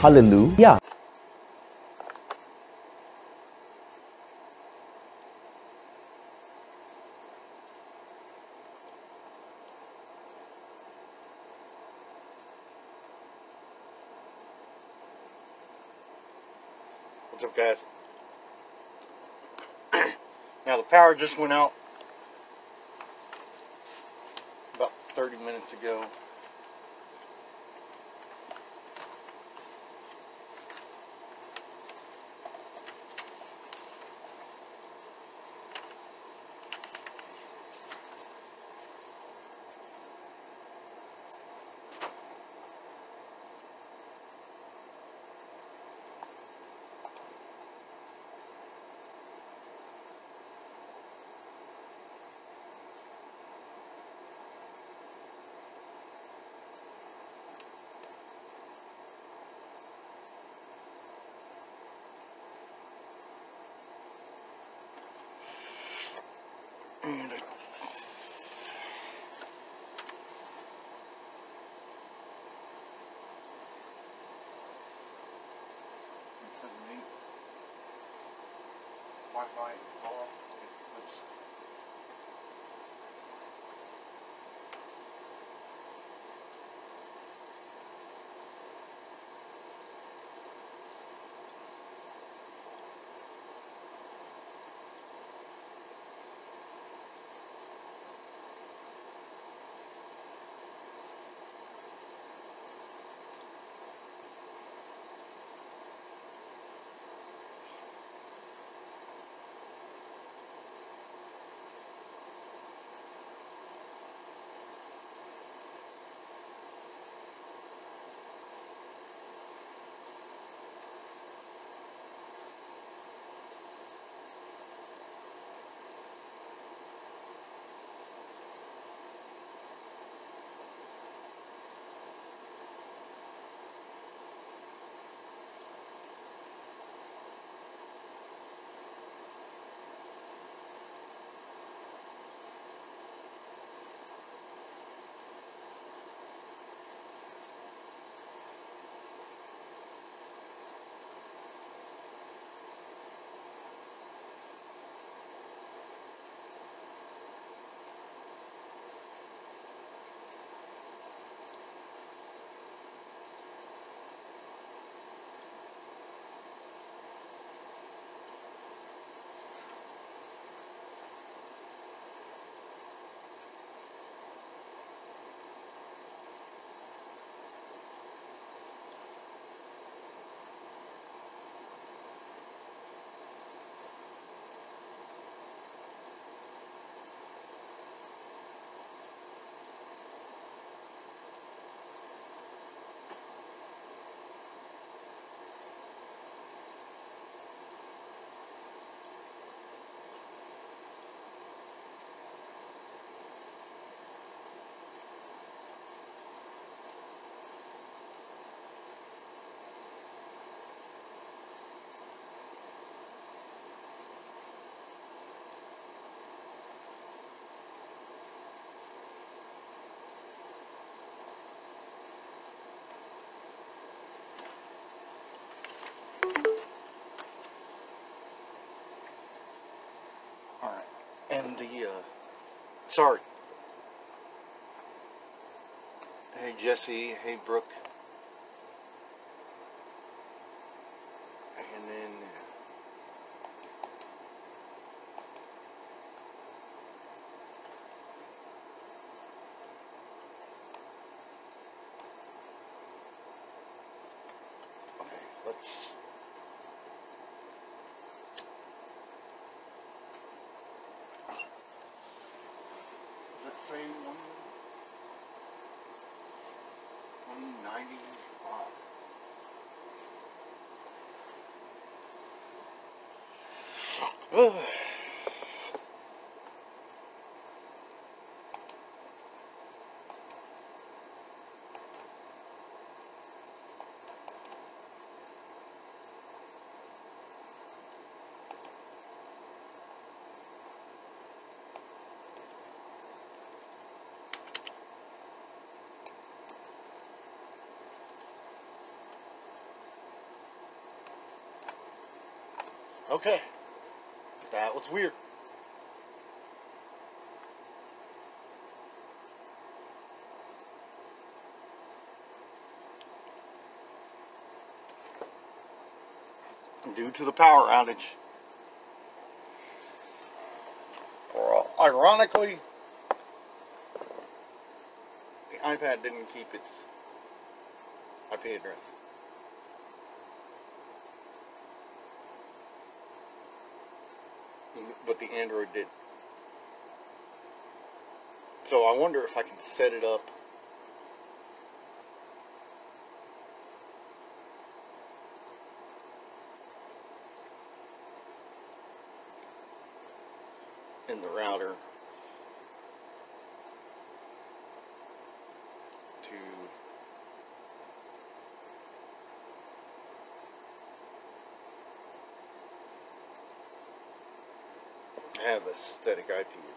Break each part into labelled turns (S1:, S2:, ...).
S1: Hallelujah.
S2: What's up, guys? now, the power just went out about 30 minutes ago. And I- Wi-Fi, hello? And the uh sorry. Hey Jesse, hey Brooke. And then Okay, let's Does it say one one ninety five? Okay. That was weird. Due to the power outage. Or uh, ironically, the iPad didn't keep its IP address. But the Android did. So I wonder if I can set it up. In the router to have a IP address.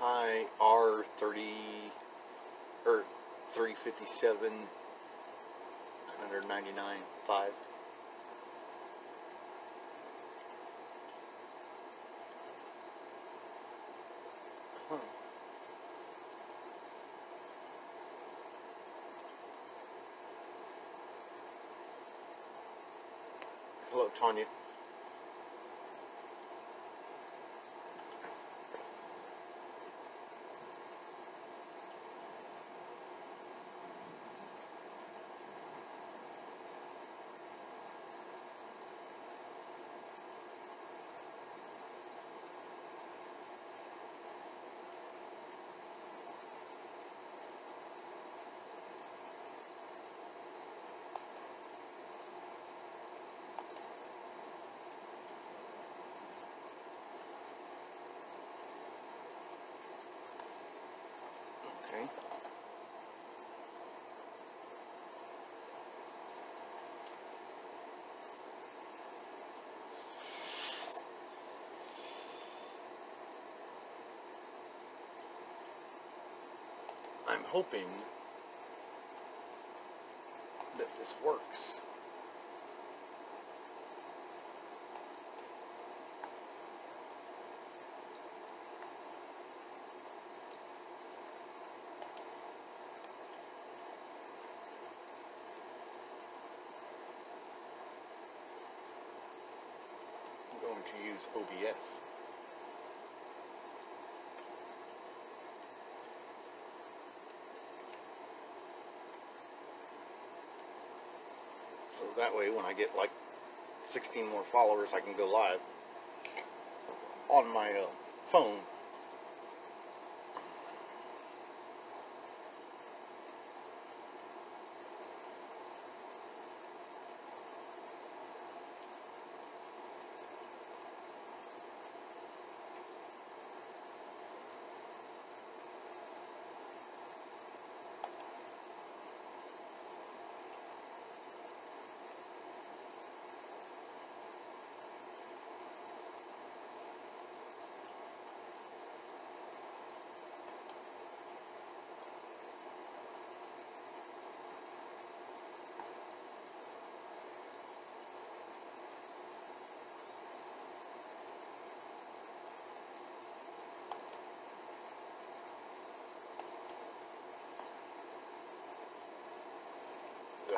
S2: High R thirty or three fifty seven hundred ninety nine five. Huh. Hello, Tanya. I'm hoping that this works. I'm going to use OBS. So that way, when I get like 16 more followers, I can go live on my uh, phone.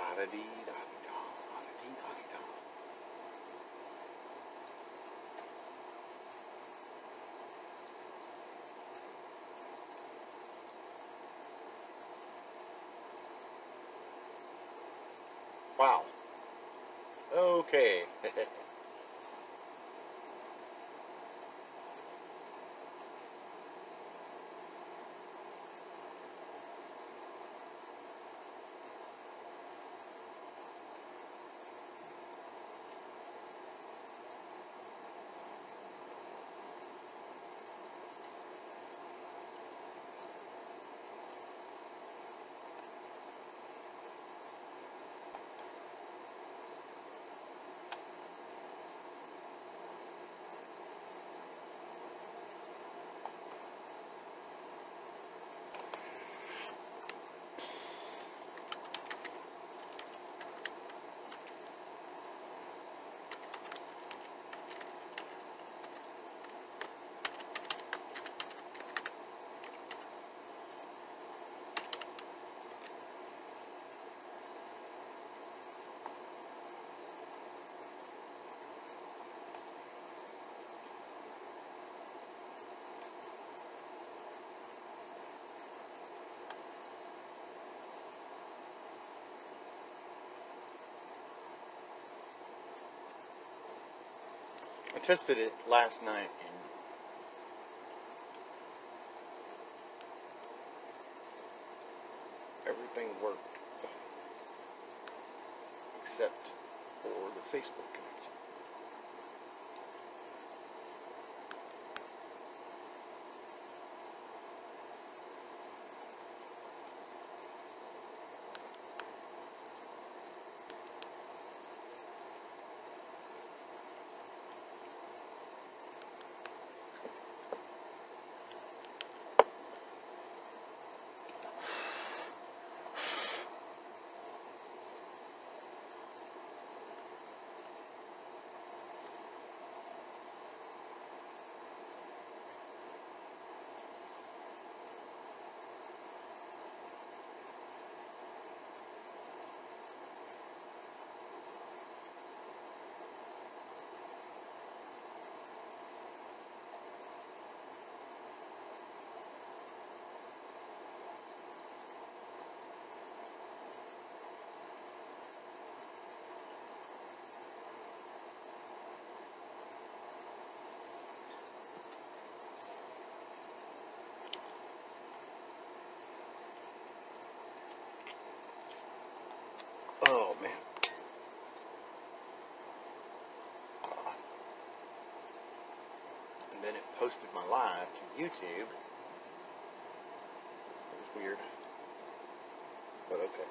S2: La da dee da dee da, da dee da dee da. Wow. Okay. I tested it last night man. And then it posted my live to YouTube. It was weird. But okay.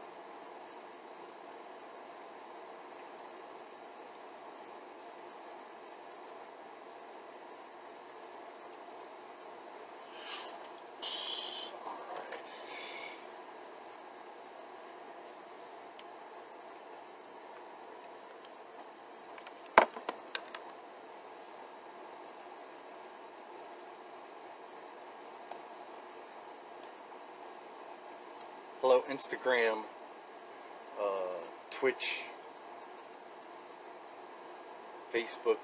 S2: Alright. Instagram, uh, Twitch, Facebook.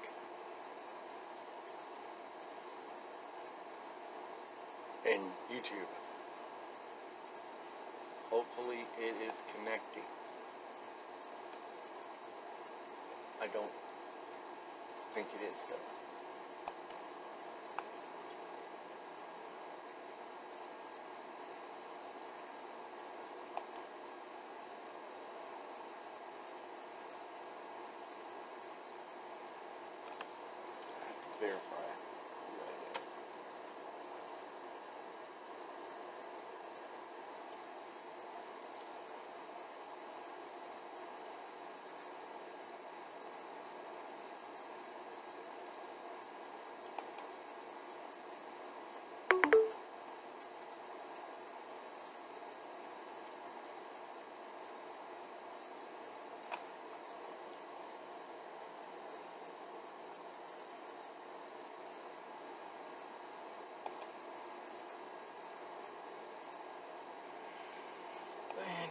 S2: And YouTube. Hopefully, it is connecting. I don't think it is, though.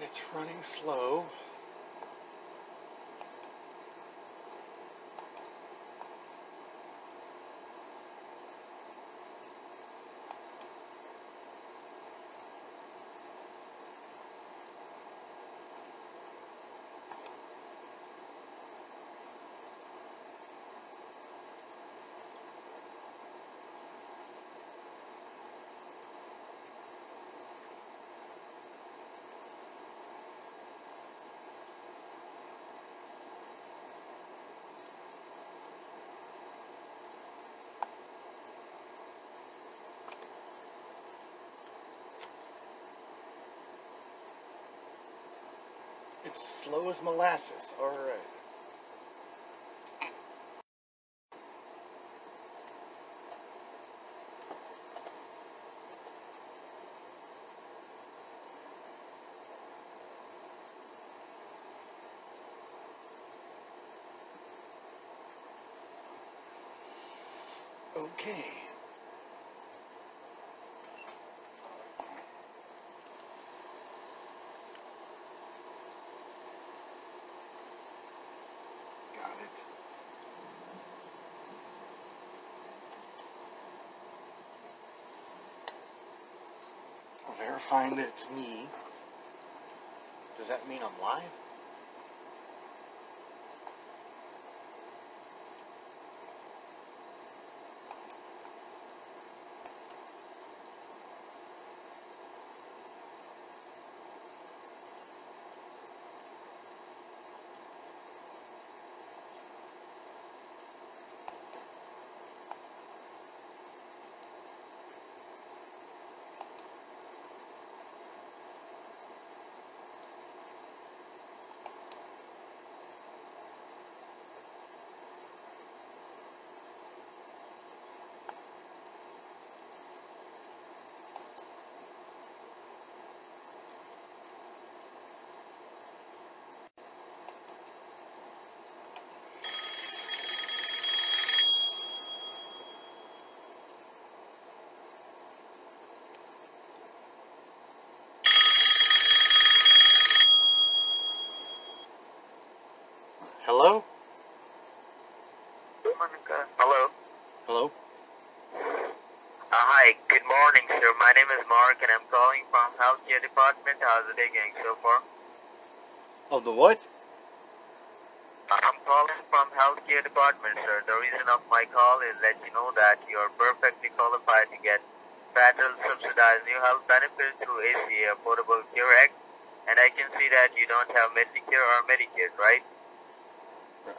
S2: It's running slow. Slow as molasses. All right. Okay. Got it. Verifying that it's me. Does that mean I'm live? Hello?
S1: Hello.
S2: Hello?
S1: Uh, hi. Good morning, sir. My name is Mark, and I'm calling from healthcare department. How's the day going so far?
S2: Of the what?
S1: I'm calling from healthcare department, sir. The reason of my call is let you know that you are perfectly qualified to get federal subsidized new health benefits through ACA Affordable Care Act. And I can see that you don't have Medicare or Medicaid, right?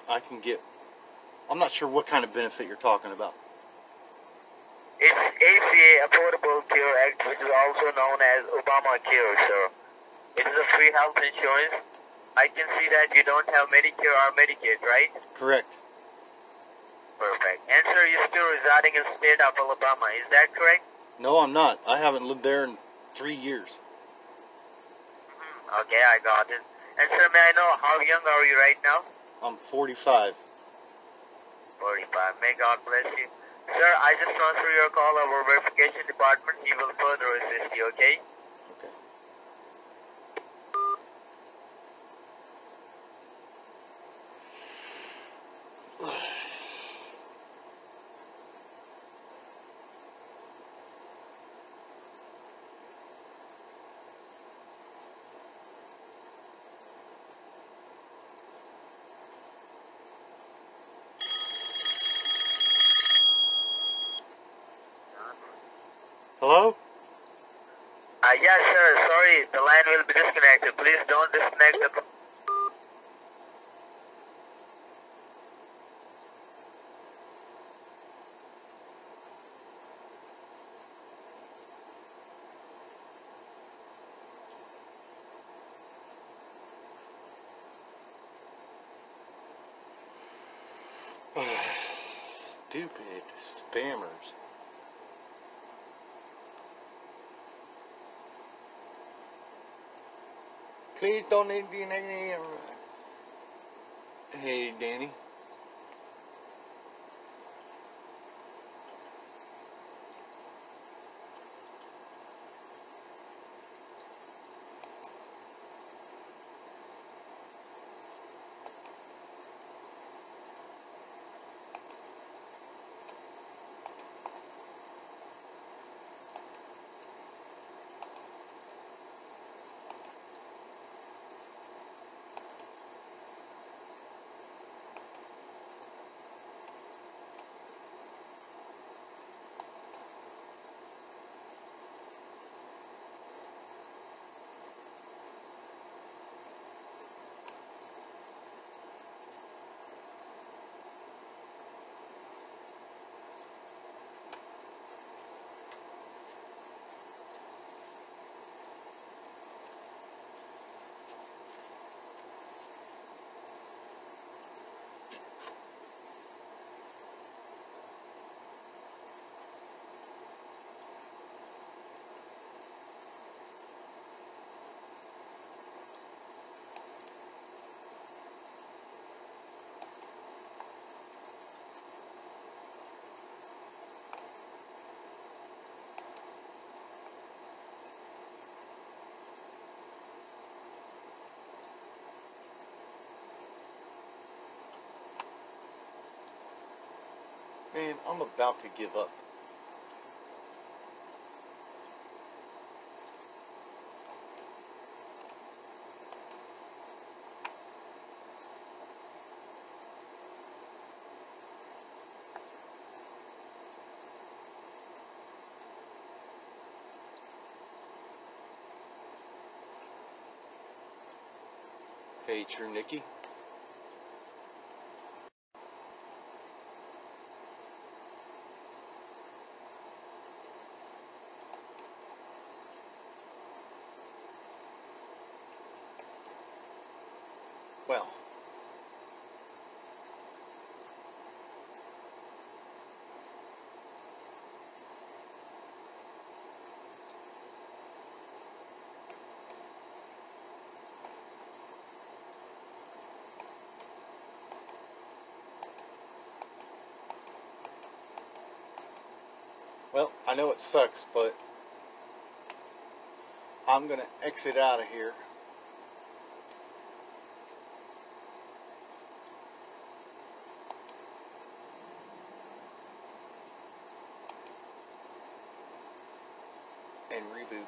S2: I can get. I'm not sure what kind of benefit you're talking about.
S1: It's ACA Affordable Care Act, which is also known as Obamacare, sir. It is a free health insurance. I can see that you don't have Medicare or Medicaid, right?
S2: Correct.
S1: Perfect. And sir, you're still residing in the state of Alabama, is that correct?
S2: No, I'm not. I haven't lived there in three years.
S1: Hmm, Okay, I got it. And sir, may I know how young are you right now?
S2: I'm 45.
S1: 45. May God bless you. Sir, I just transfer your call over verification department. He will further assist you? Okay.
S2: Hello?
S1: Uh, yeah, sir. Sorry, the line will be disconnected. Please don't disconnect the.
S2: Stupid spammers. Please don't need to be negative. Hey, Danny. Man, I'm about to give up. Hey, True Nikki. Well, well, I know it sucks, but I'm going to exit out of here. and reboot.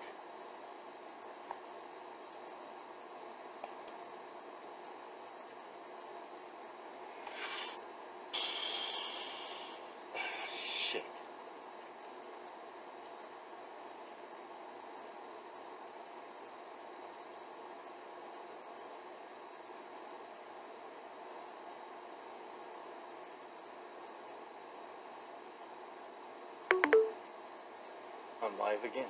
S2: Shit. I'm live again.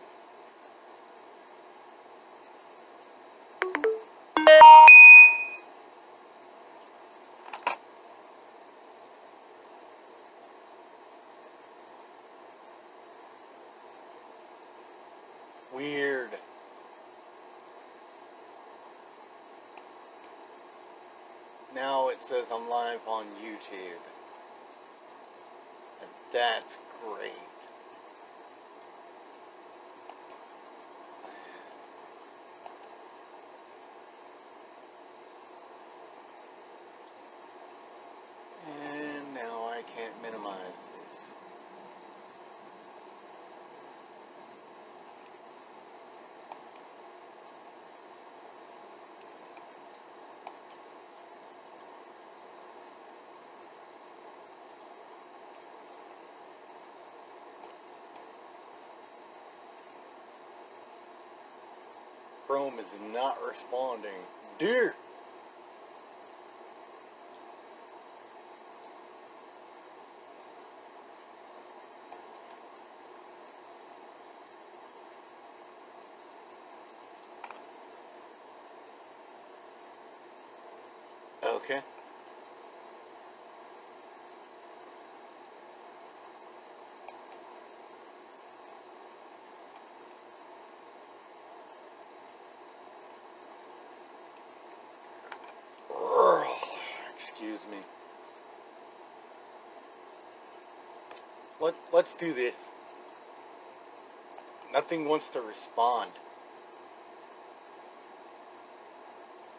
S2: Weird. Now it says I'm live on YouTube. And that's great. And now I can't minimize this. Chrome is not responding. Dear. Okay. Excuse me. Let, let's do this. Nothing wants to respond.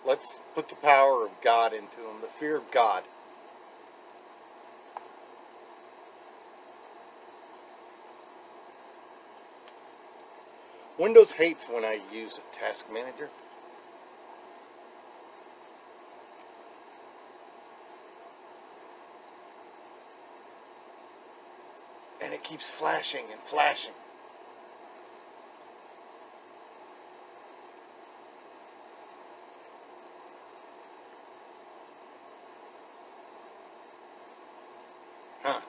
S2: Let's put the power of God into them, the fear of God. Windows hates when I use a task manager. And it keeps flashing and flashing. Huh.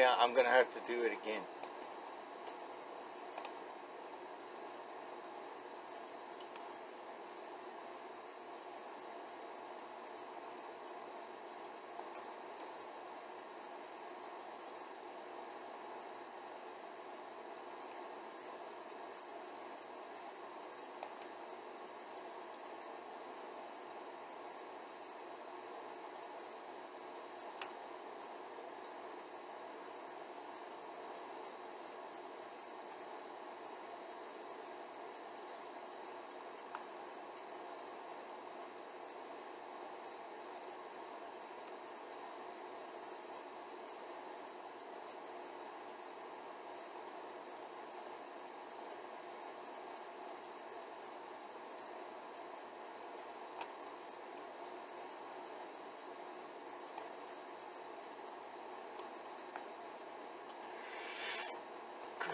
S2: Yeah, I'm gonna have to do it again.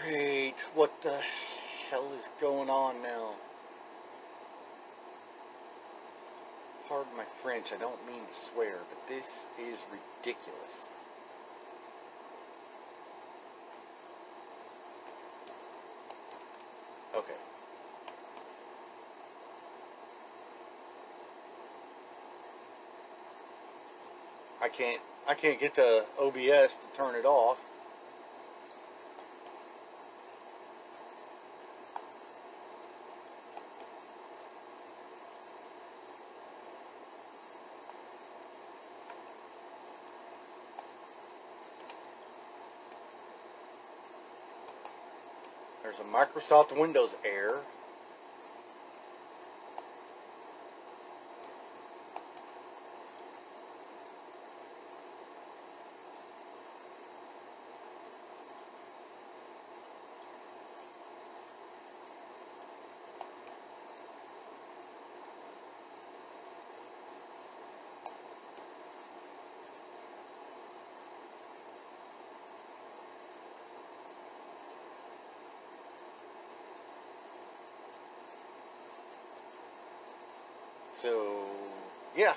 S2: Great. What the hell is going on now? Pardon my French, I don't mean to swear, but this is ridiculous. Okay. I can't I can't get the OBS to turn it off. A Microsoft Windows error. So, yeah,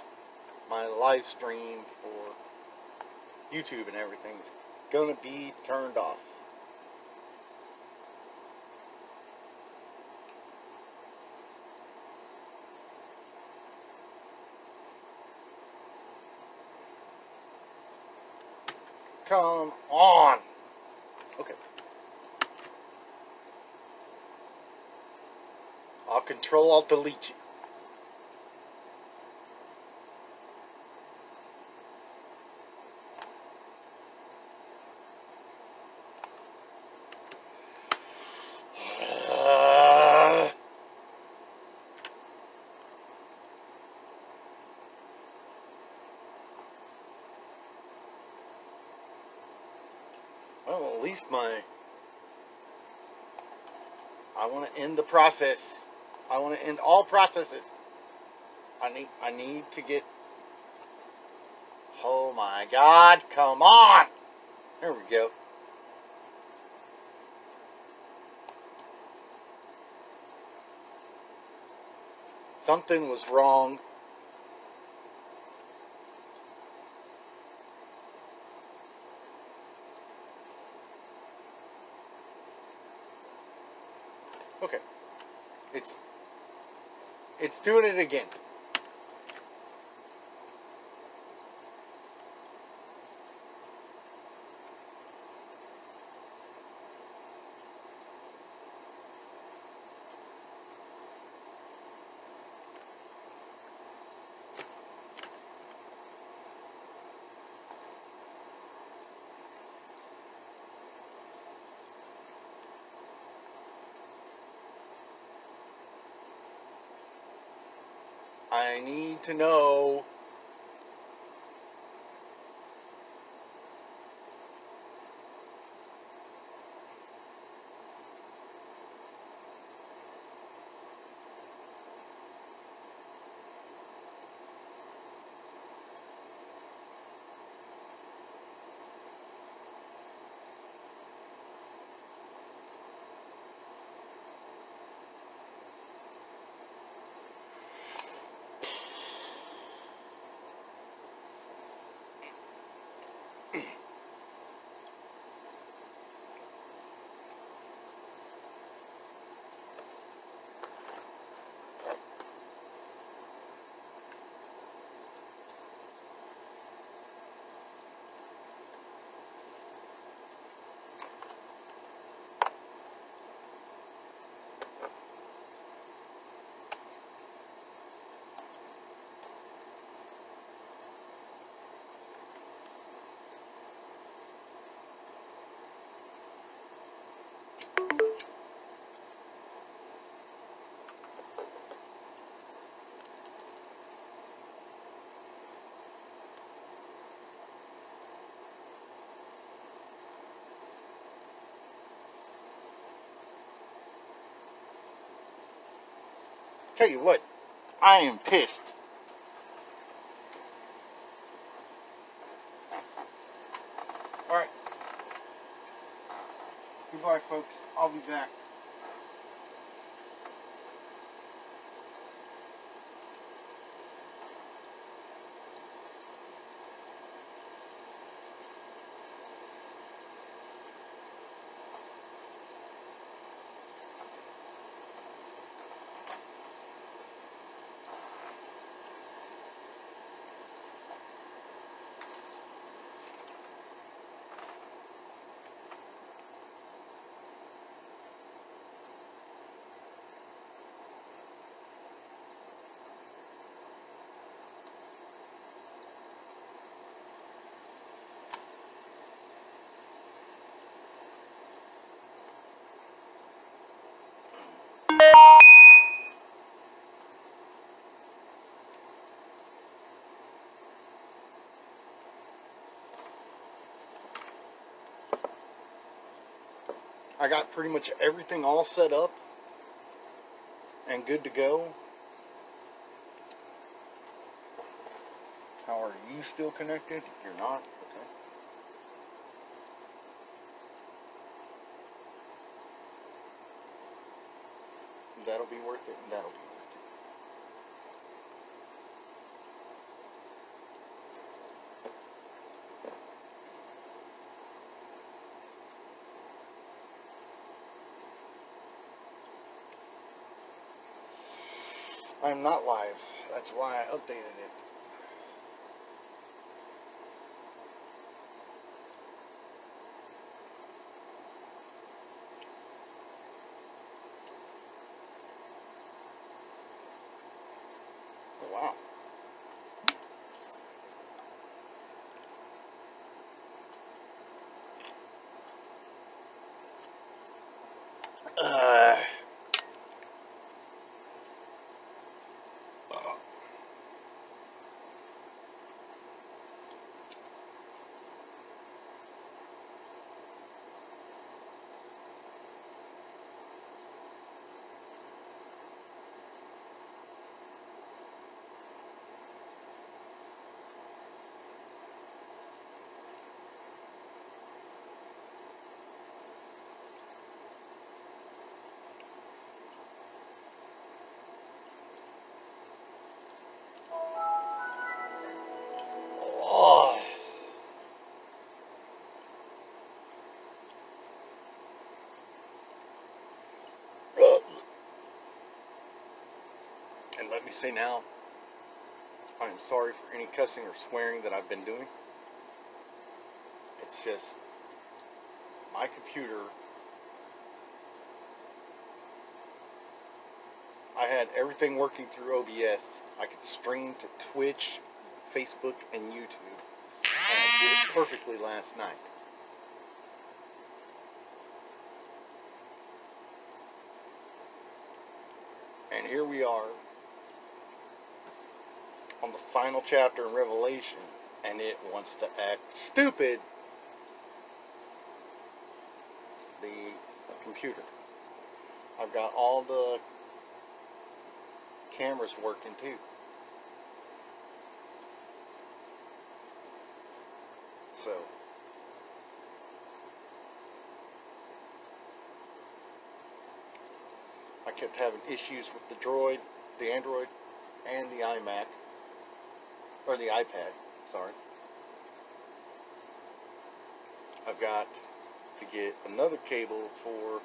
S2: my live stream for YouTube and everything's gonna be turned off. Come on. Okay. I'll control, I'll delete you. Uh, well, at least my I want to end the process. I want to end all processes. I need I need to get Oh my god, come on. There we go. Something was wrong. Okay. It's it's doing it again. I need to know. Tell you what, I am pissed. Alright. Goodbye, folks. I'll be back. I got pretty much everything all set up and good to go. How are you still connected? You're not? Okay. That'll be worth it, and that'll be I'm not live. That's why I updated it. Oh, wow. Uh, And let me say now, I'm sorry for any cussing or swearing that I've been doing. It's just my computer. I had everything working through OBS. I could stream to Twitch, Facebook, and YouTube. And I did it perfectly last night. And here we are on the final chapter in Revelation, and it wants to act stupid. The computer. I've got all the cameras working too. So. I kept having issues with the droid, the Android, and the iMac. Or the iPad, sorry. I've got to get another cable for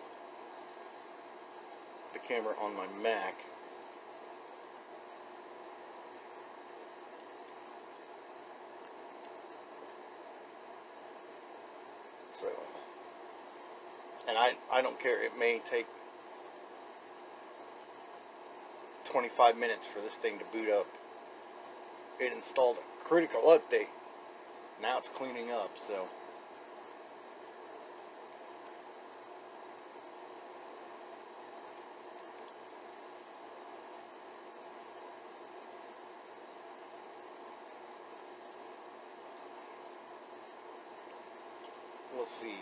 S2: the camera on my Mac. So, and I, I don't care, it may take 25 minutes for this thing to boot up. It installed a critical update. Now it's cleaning up, so. We'll see.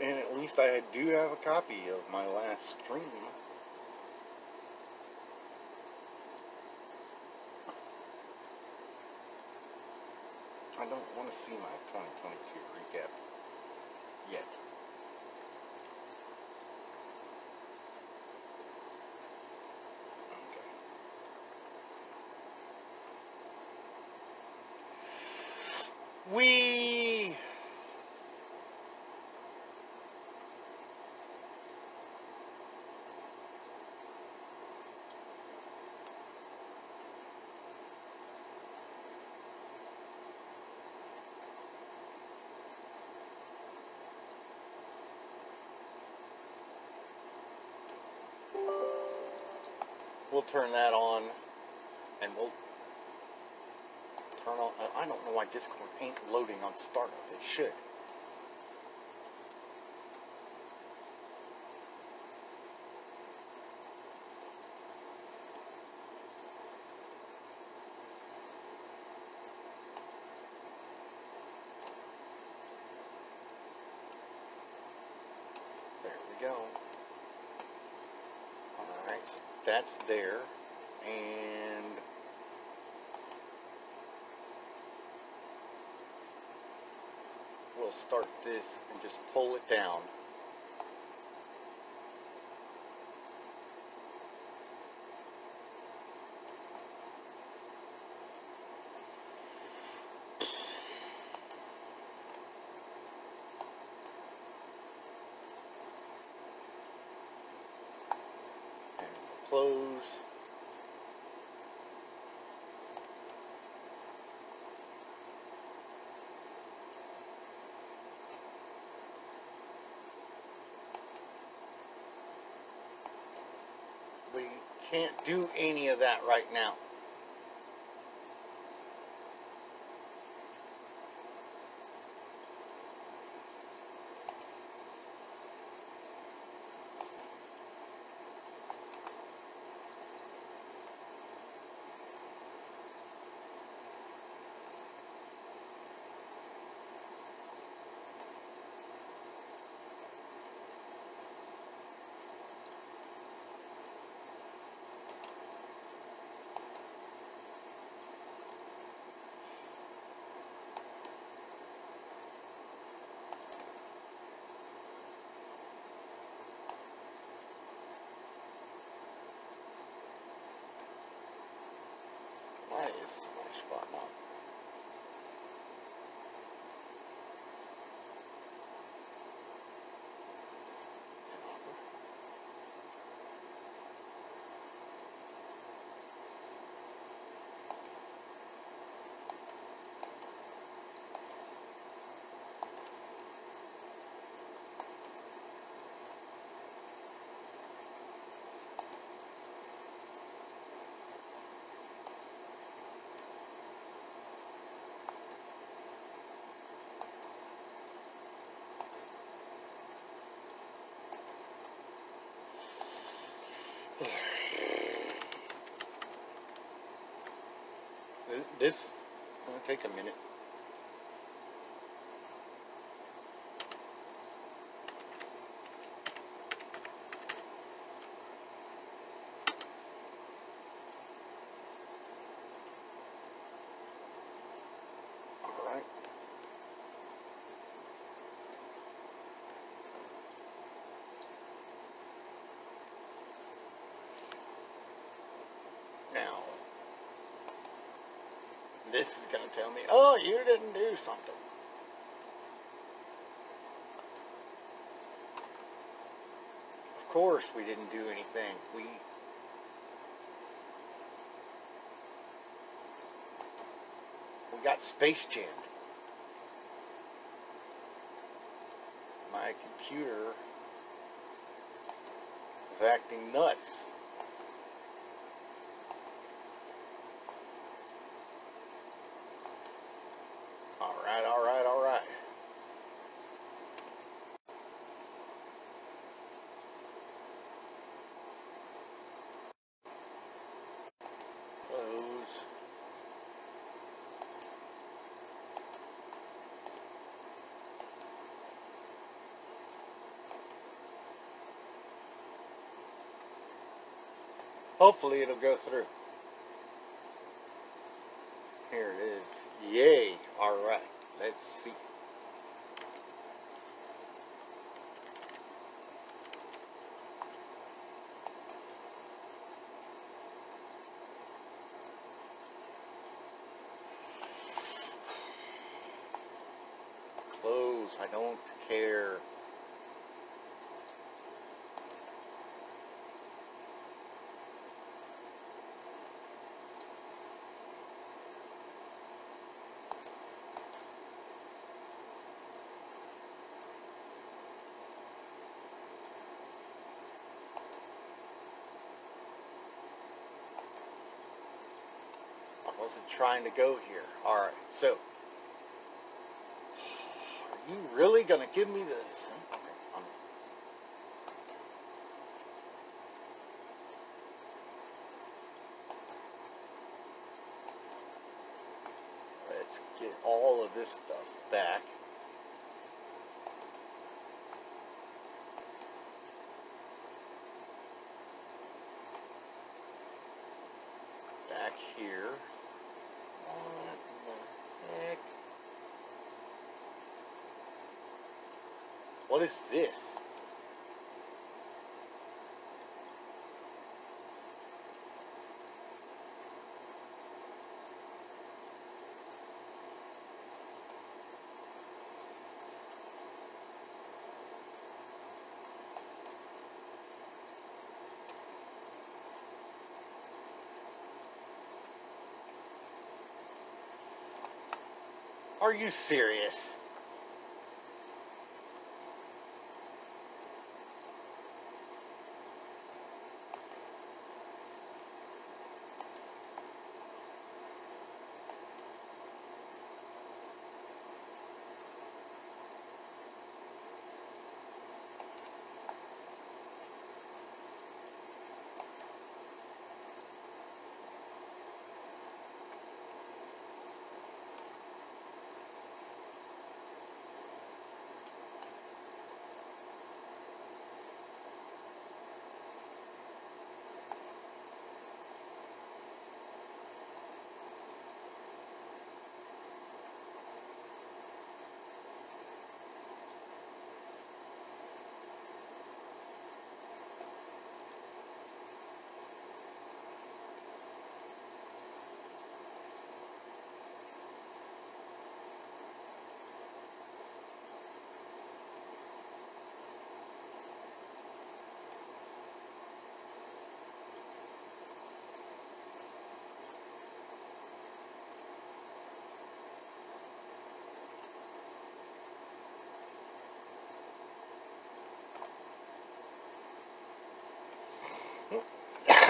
S2: And at least I do have a copy of my last stream. I don't want to see my 2022 recap yet. Okay. We we'll turn that on and we'll turn on uh, I don't know why Discord ain't loading on startup. It should. There we go. That's there. And we'll start this and just pull it down. And close. We can't do any of that right now. That is my This is gonna take a minute. All right. Now, this is going to tell me, oh, oh, you didn't do something. Of course, we didn't do anything. We we got space jammed. My computer is acting nuts. All right, all right, all right. Close. Hopefully it'll go through. Here it is. Yay. All right. Let's see. Close. I don't care. I wasn't trying to go here. All right. So, are you really gonna give me this? Let's get all of this stuff. Back here. What the heck? What is this? Are you serious?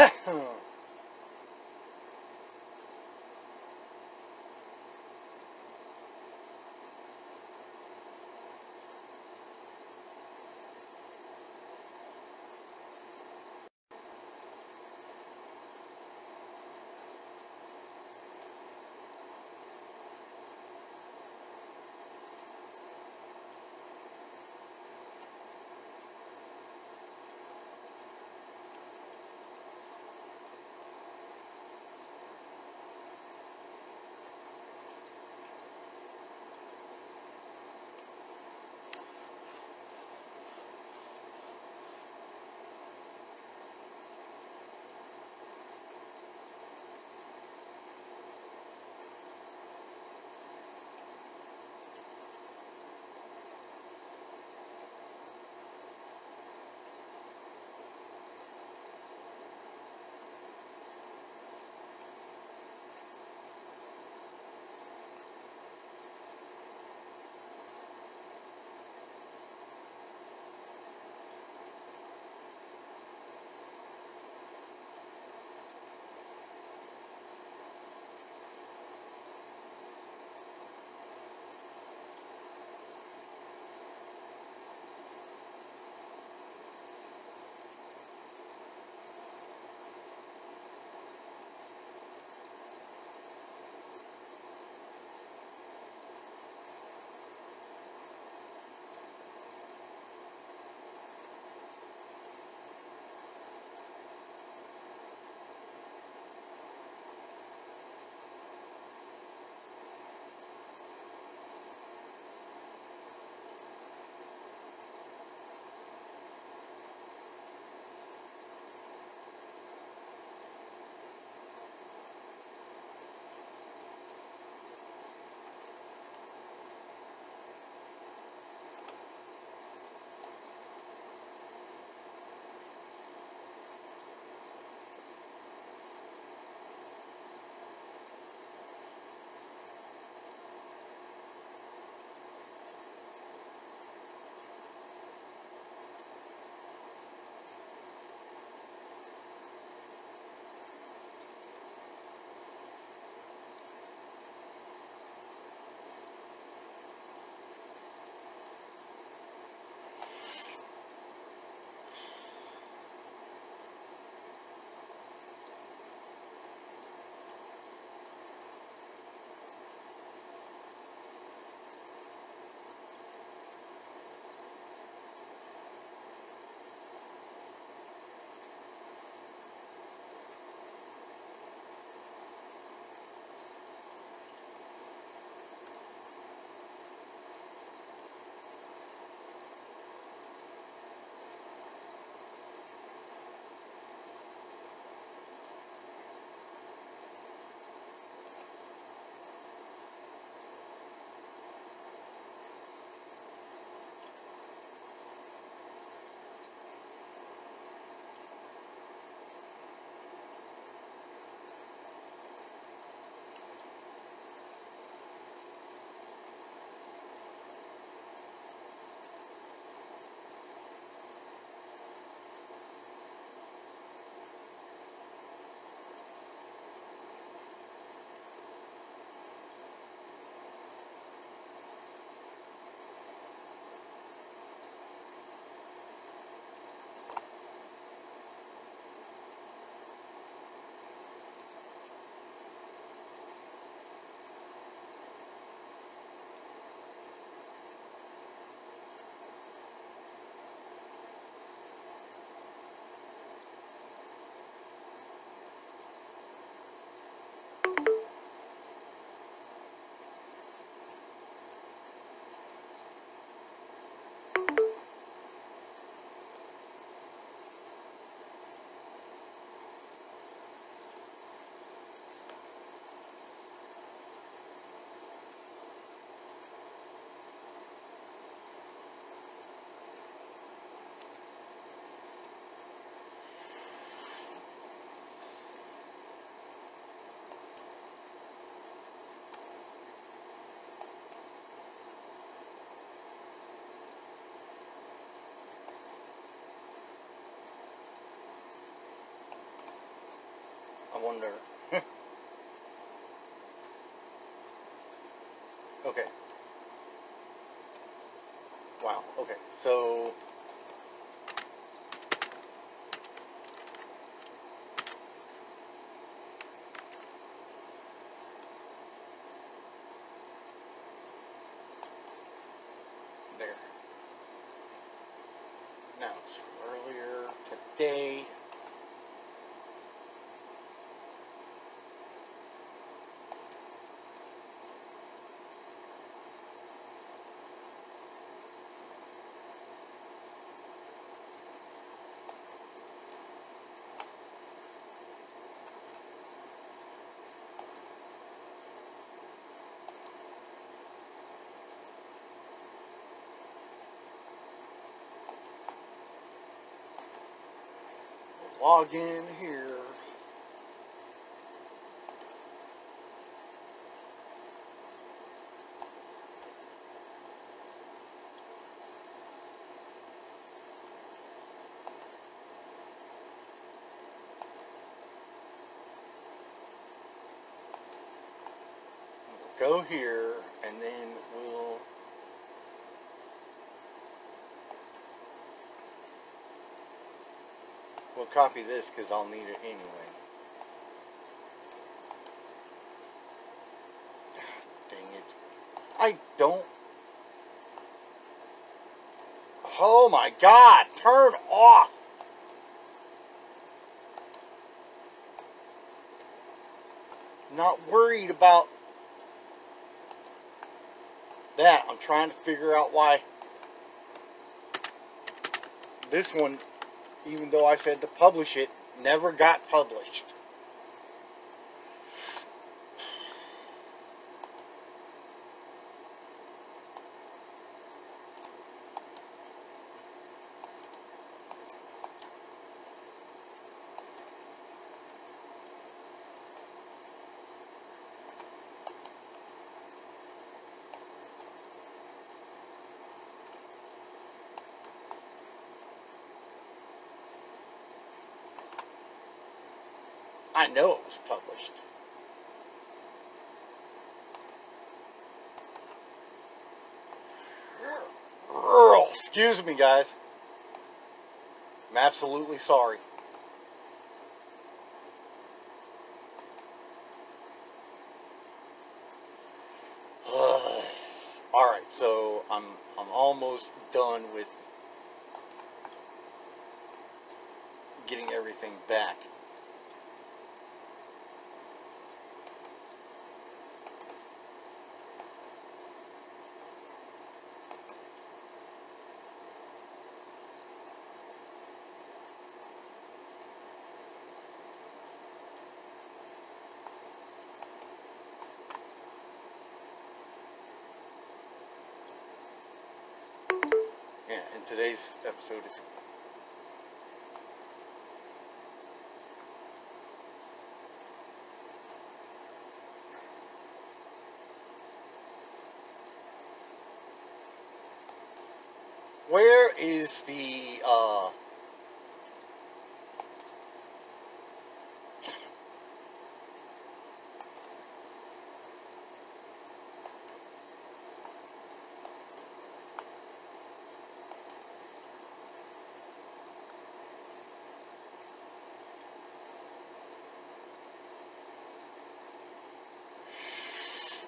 S2: Ahem. wonder. okay. Wow. Okay. So. There. Now, earlier today. Log in here. Go here and then we'll We'll copy this because I'll need it anyway. Dang it. I don't. Oh my god, turn off! Not worried about that. I'm trying to figure out why this one even though I said to publish it, never got published. I know it was published. Earl, excuse me, guys. I'm absolutely sorry. All right, so I'm I'm almost done with getting everything back. Yeah, and today's episode is Where is the uh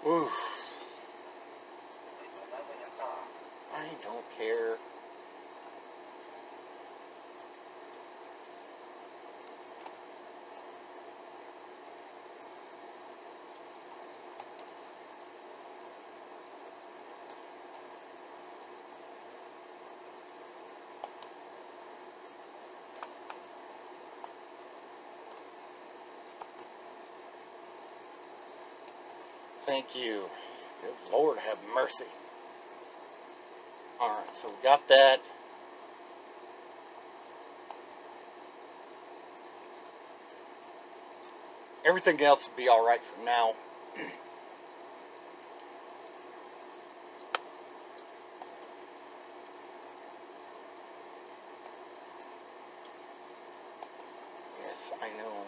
S2: Oof. I don't care. Thank you. Good Lord, have mercy. Alright, so we got that. Everything else will be alright for now. yes, I know.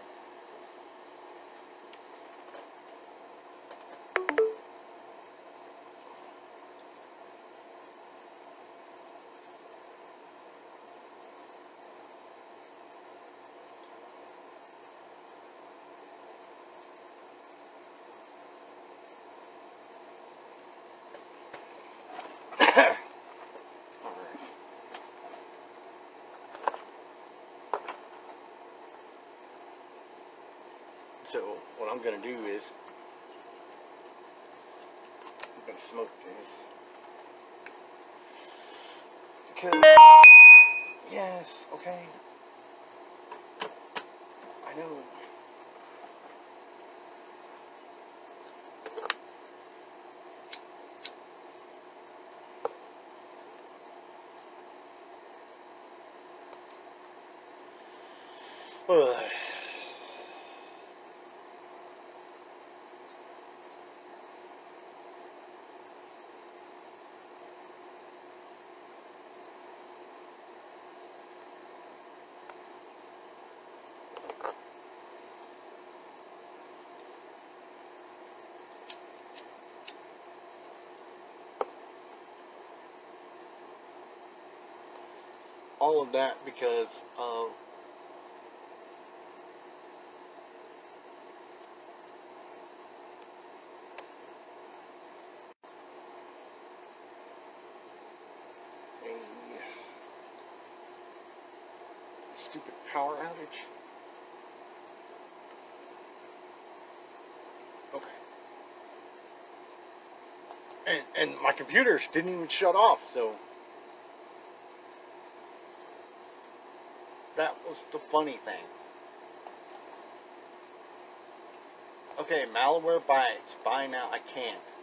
S2: So what I'm gonna do is I'm gonna smoke this. Because yes, okay. I know. Ugh. All of that because of a stupid power outage. Okay. And and my computers didn't even shut off, so that was the funny thing. Okay, Malwarebytes. Buy now. I can't.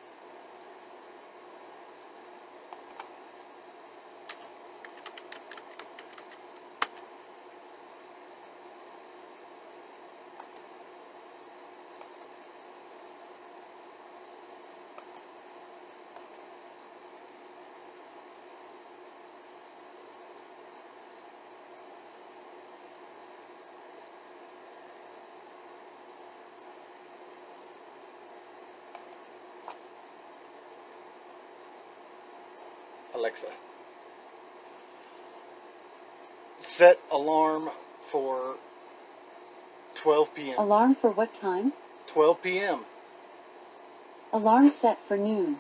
S2: Alexa, set alarm for 12 p.m.
S3: Alarm for what time?
S2: 12 p.m.
S3: Alarm set for noon.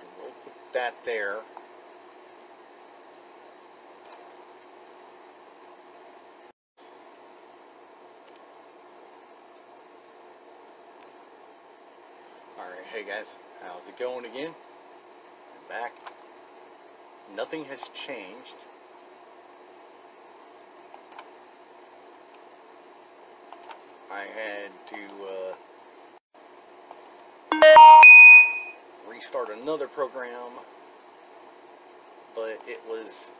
S2: And we'll put that there. Alright, hey guys, how's it going again? I'm back. Nothing has changed. I had to uh, restart another program, but it was.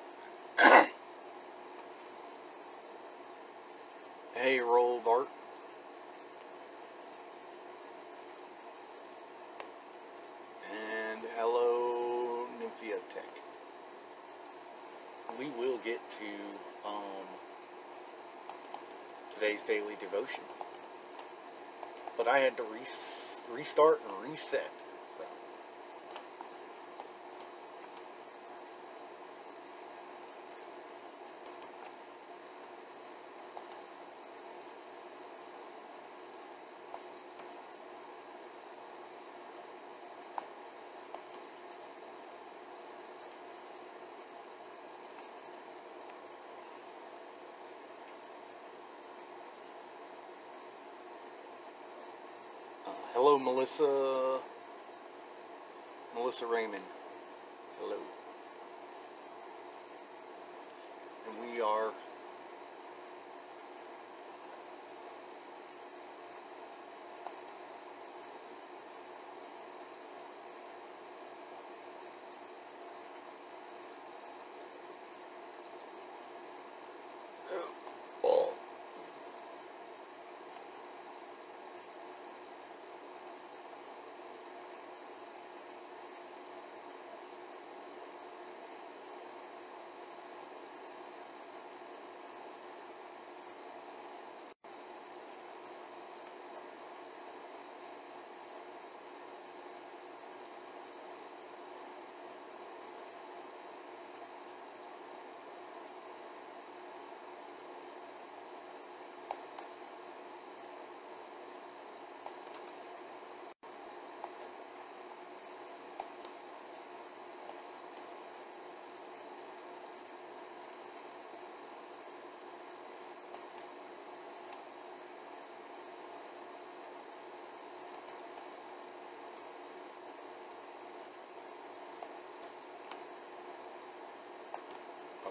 S2: hey, roll Bart. And hello, Nymphia Tech. We will get to um, today's daily devotion, but I had to res- restart and reset. So. Uh, hello, Melissa. Melissa Raymond. Hello. And we are. Oh.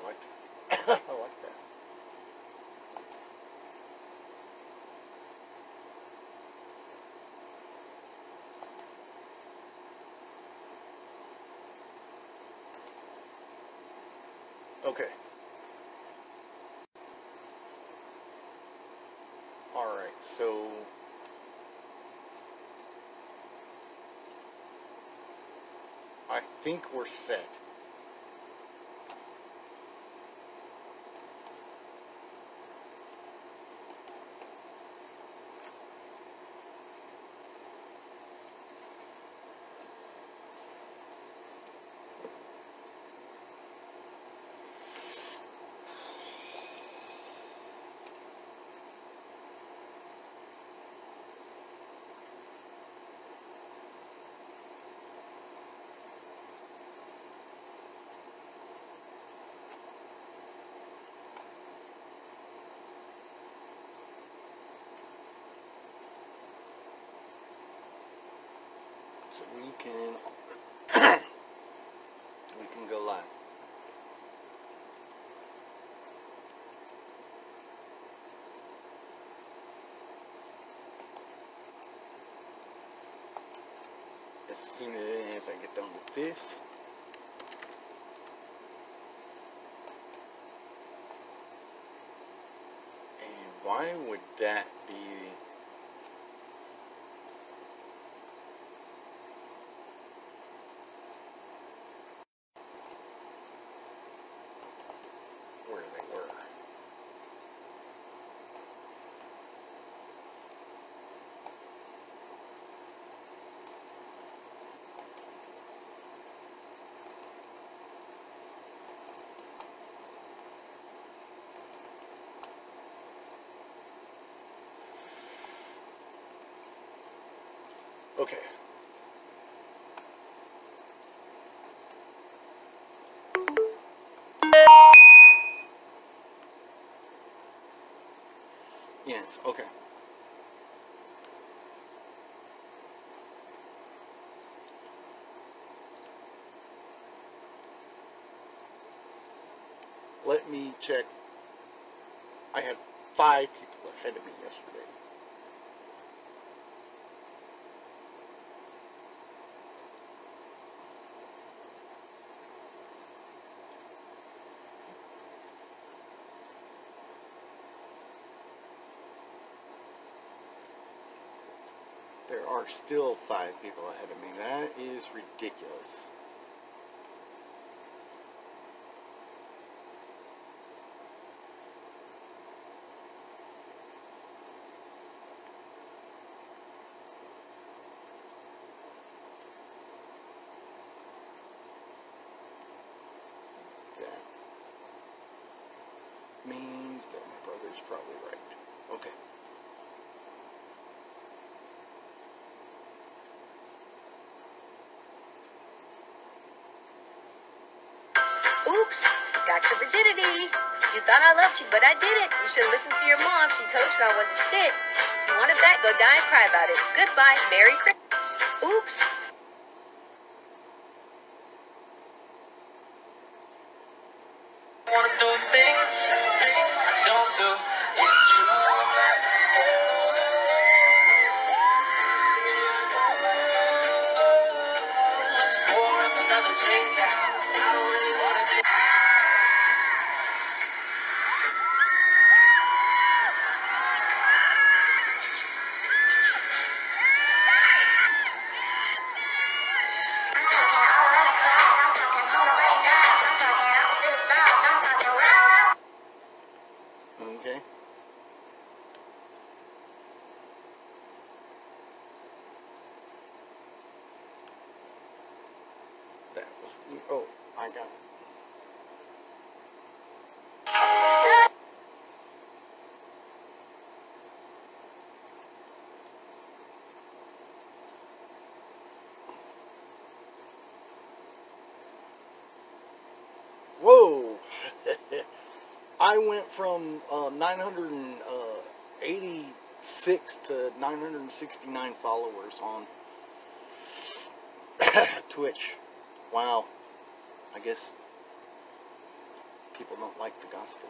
S2: I like that. Okay. Alright, so I think we're set. So we can we can go live. As soon as I get done with this. And why would that be where they were? Okay. Yes, okay. Let me check. I had five people ahead of me yesterday. There are still five people ahead of me. That is ridiculous. That means that my brother's probably right. Okay.
S4: Oops, got your virginity. You thought I loved you, but I didn't. You should listen to your mom. She told you I wasn't shit. If you wanted that, go die and cry about it. Goodbye. Merry Christmas. Oops.
S2: Whoa! I went from uh, 986 to 969 followers on Twitch. Wow. I guess people don't like the gospel.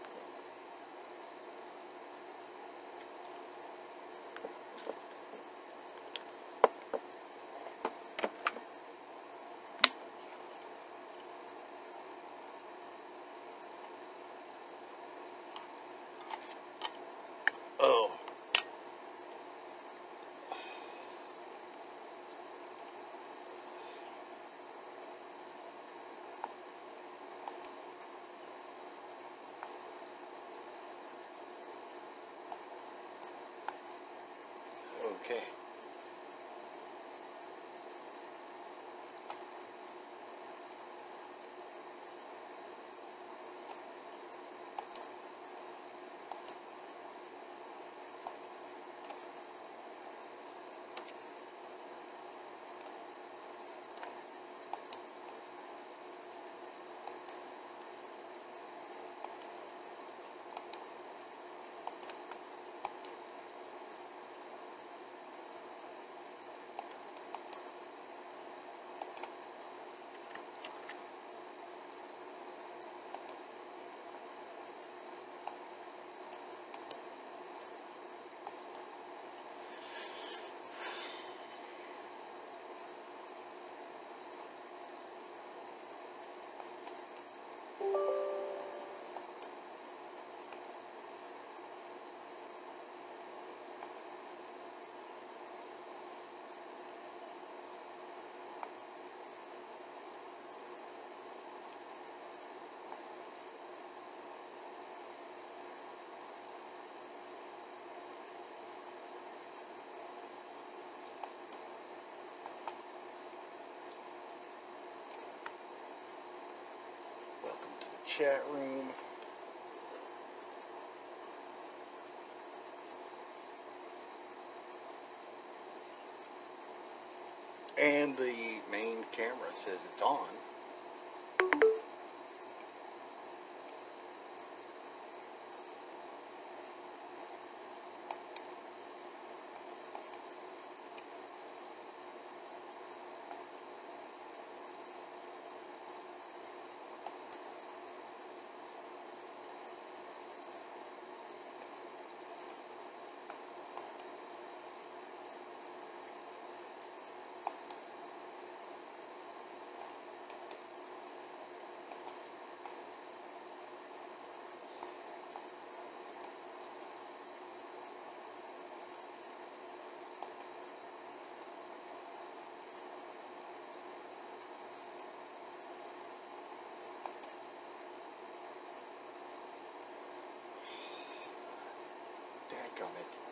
S2: Okay. Welcome to the chat room. And the main camera says it's on. comment.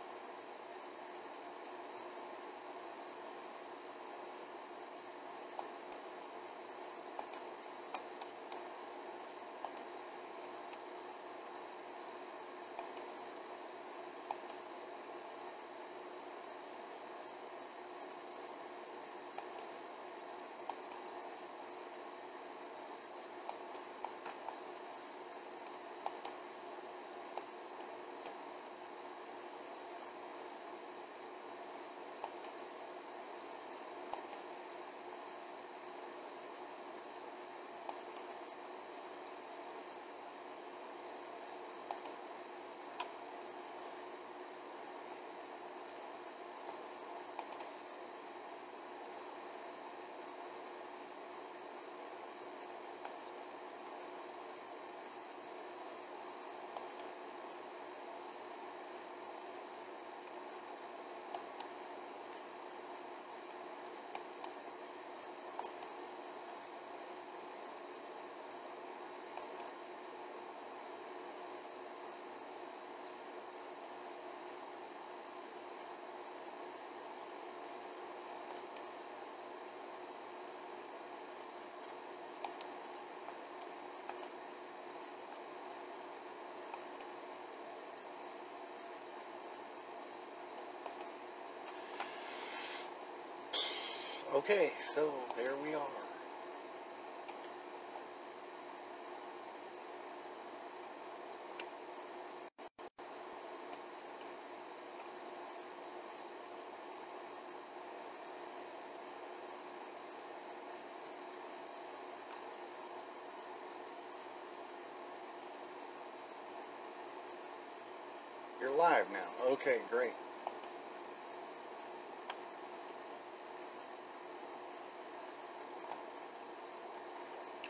S2: Okay, so there we are. You're live now. Okay, great.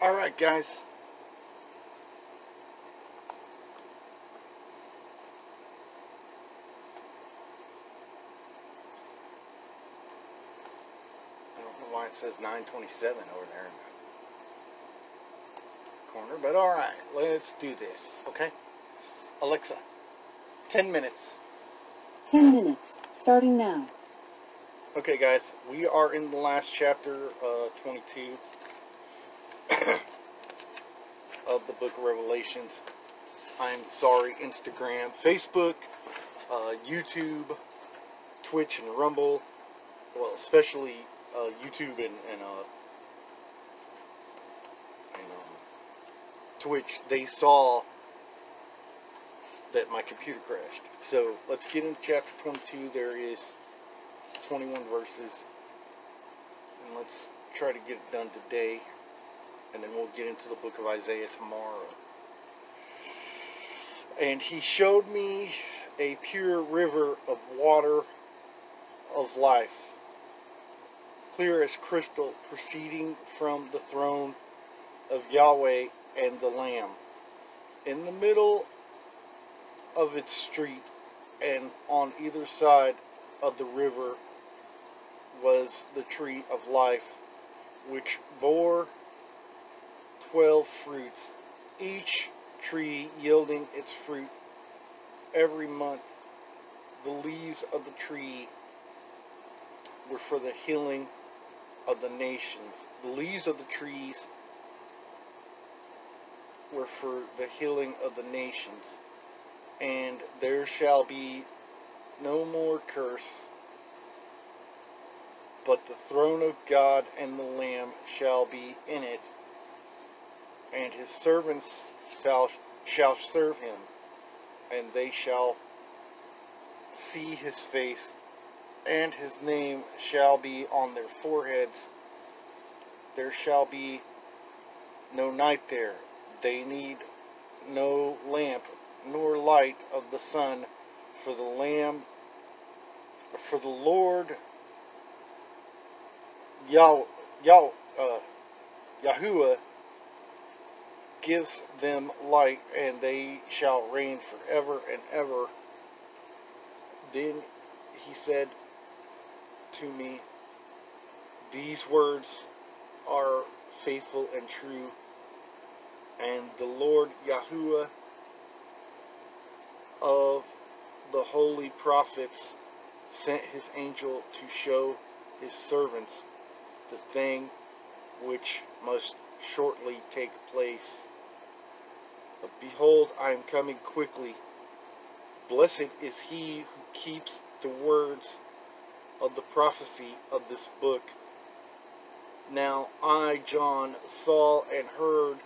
S2: All right, guys. I don't know why it says 927 over there in the corner, but all right, let's do this, okay? Alexa, 10 minutes.
S3: 10 minutes, starting now.
S2: Okay, guys, we are in the last chapter, uh, 22 of the book of Revelations. I'm sorry, Instagram, Facebook, uh, YouTube, Twitch, and Rumble. Well, especially uh, YouTube and, and, uh, and um, Twitch. They saw that my computer crashed. So let's get into chapter 22. There is 21 verses. And let's try to get it done today. And then we'll get into the book of Isaiah tomorrow. And he showed me a pure river of water of life, clear as crystal, proceeding from the throne of Yahweh and the Lamb. In the middle of its street and on either side of the river was the tree of life, which bore twelve fruits, each tree yielding its fruit every month. The leaves of the tree were for the healing of the nations. The leaves of the trees were for the healing of the nations. And there shall be no more curse, but the throne of God and the Lamb shall be in it, and his servants shall, shall serve him, and they shall see his face, and his name shall be on their foreheads. There shall be no night there. They need no lamp nor light of the sun, for the Lamb, for the Lord Yah, Yah, uh, Yahuwah gives them light, and they shall reign forever and ever. Then he said to me, These words are faithful and true, and the Lord Yahuwah of the holy prophets sent his angel to show his servants the thing which must shortly take place. But behold, I am coming quickly. Blessed is he who keeps the words of the prophecy of this book. Now I, John, saw and heard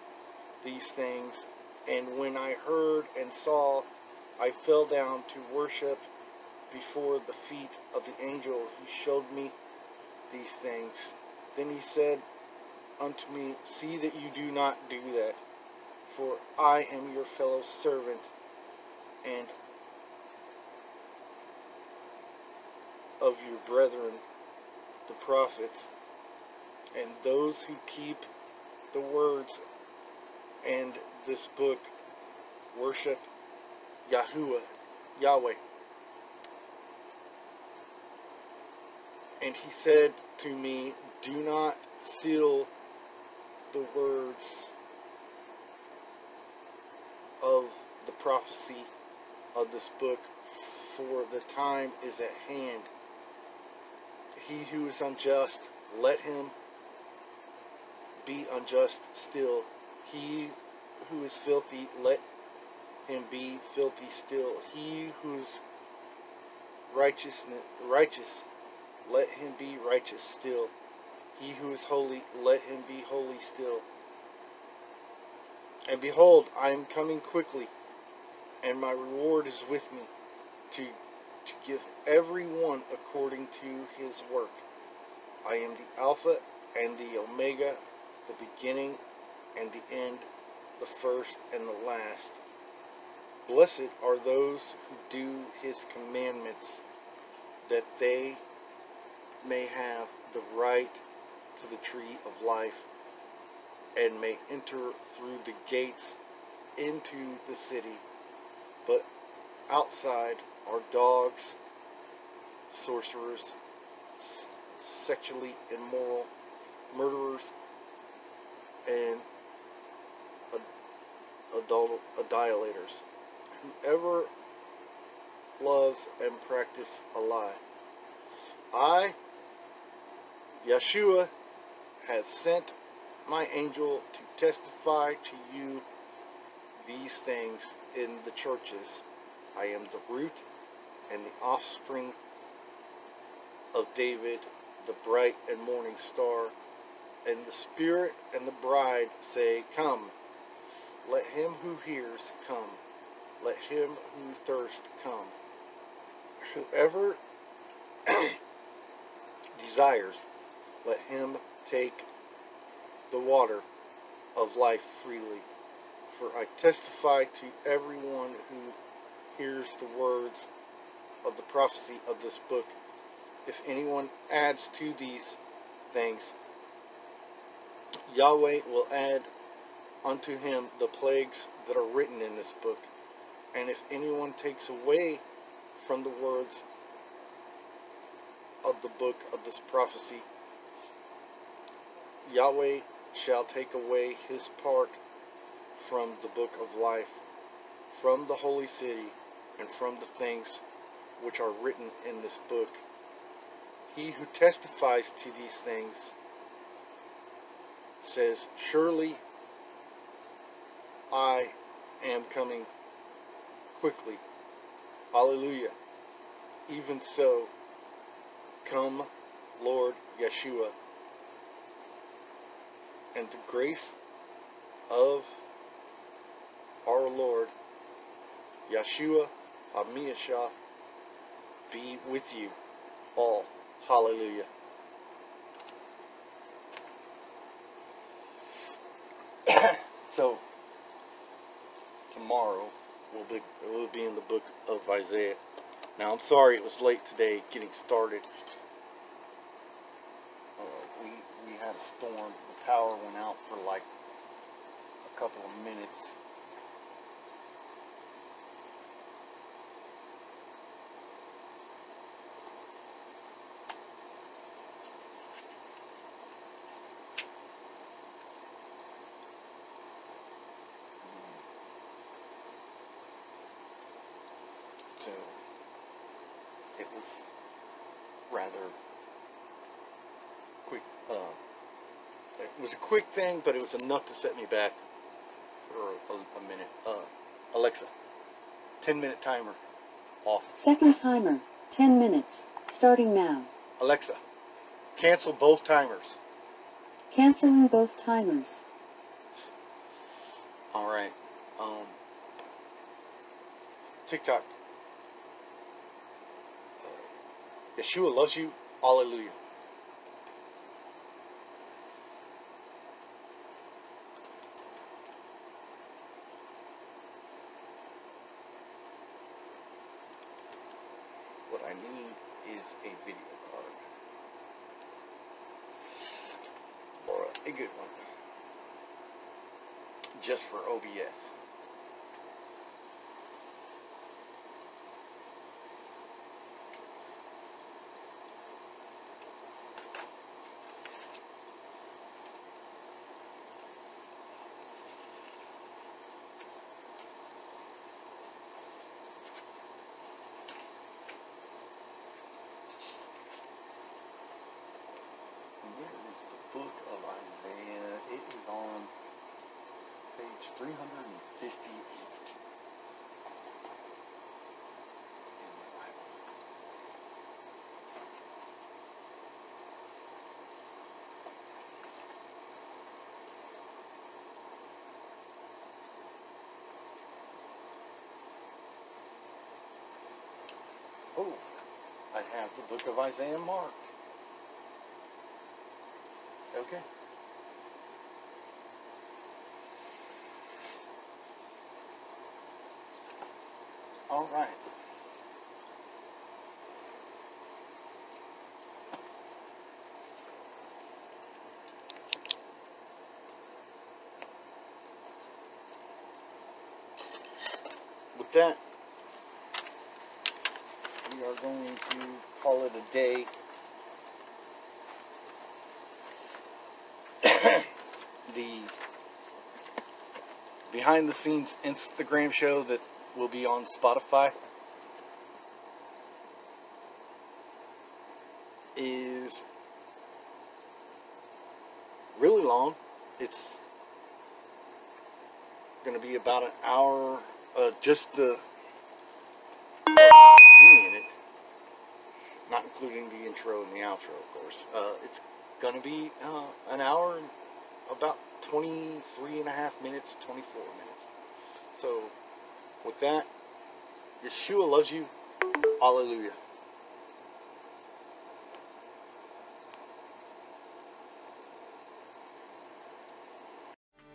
S2: these things, and when I heard and saw, I fell down to worship before the feet of the angel who showed me these things. Then he said unto me, See that you do not do that, for I am your fellow servant and of your brethren, the prophets, and those who keep the words and this book worship Yahuwah, Yahweh. And he said to me, Do not seal the words of the prophecy of this book, for the time is at hand. He who is unjust, let him be unjust still. He who is filthy, let him be filthy still. He who's righteousness righteous, let him be righteous still. He who is holy, let him be holy still. And behold, I am coming quickly, and my reward is with me, to to give every one according to his work. I am the Alpha and the Omega, the beginning and the end, the first and the last. Blessed are those who do his commandments, that they may have the right to the tree of life and may enter through the gates into the city. But outside are dogs, sorcerers, sexually immoral, murderers, and ad- adul- idolaters. Whoever loves and practice a lie. I, Yeshua, have sent my angel to testify to you these things in the churches. I am the root and the offspring of David, the bright and morning star. And the Spirit and the bride say, Come. Let him who hears come. Let him who thirsts come. Whoever desires, let him take the water of life freely. For I testify to everyone who hears the words of the prophecy of this book. If anyone adds to these things, Yahweh will add unto him the plagues that are written in this book. And if anyone takes away from the words of the book of this prophecy, Yahweh shall take away his part from the book of life, from the holy city, and from the things which are written in this book. He who testifies to these things says, Surely I am coming quickly. Hallelujah. Even so, come, Lord Yeshua, and the grace of our Lord Yeshua HaMashiach be with you all. Hallelujah. so tomorrow we'll be we'll be in the book of Isaiah. Now I'm sorry it was late today getting started. Uh, we we had a storm. Power went out for like a couple of minutes. So it was rather quick. Uh, it was a quick thing, but it was enough to set me back for a, a minute. Uh, Alexa, 10 minute timer off.
S3: Second timer, 10 minutes, starting now.
S2: Alexa, cancel both timers.
S3: Canceling both timers.
S2: All right. Um, TikTok. Uh, Yeshua loves you. Hallelujah. What I need is a video card. Or a good one. Just for OBS. Where is the book of Isaiah? It is on page 358 in the Bible. Oh, I have the book of Isaiah marked. Okay. All right. With that, we are going to call it a day. the behind the scenes Instagram show that will be on Spotify is really long. It's going to be about an hour, uh, just the in it, not including the intro and the outro, of course. Uh, it's going to be uh, an hour and about 23 and a half minutes, 24 minutes. So, with that, Yeshua loves you. Hallelujah.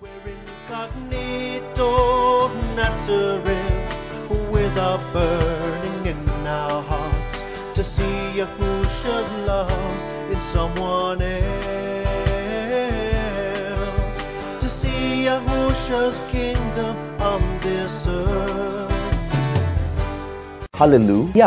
S5: We're incognito Nazareth with a burning in our hearts to see love in someone else, to see kingdom.
S6: Hallelujah.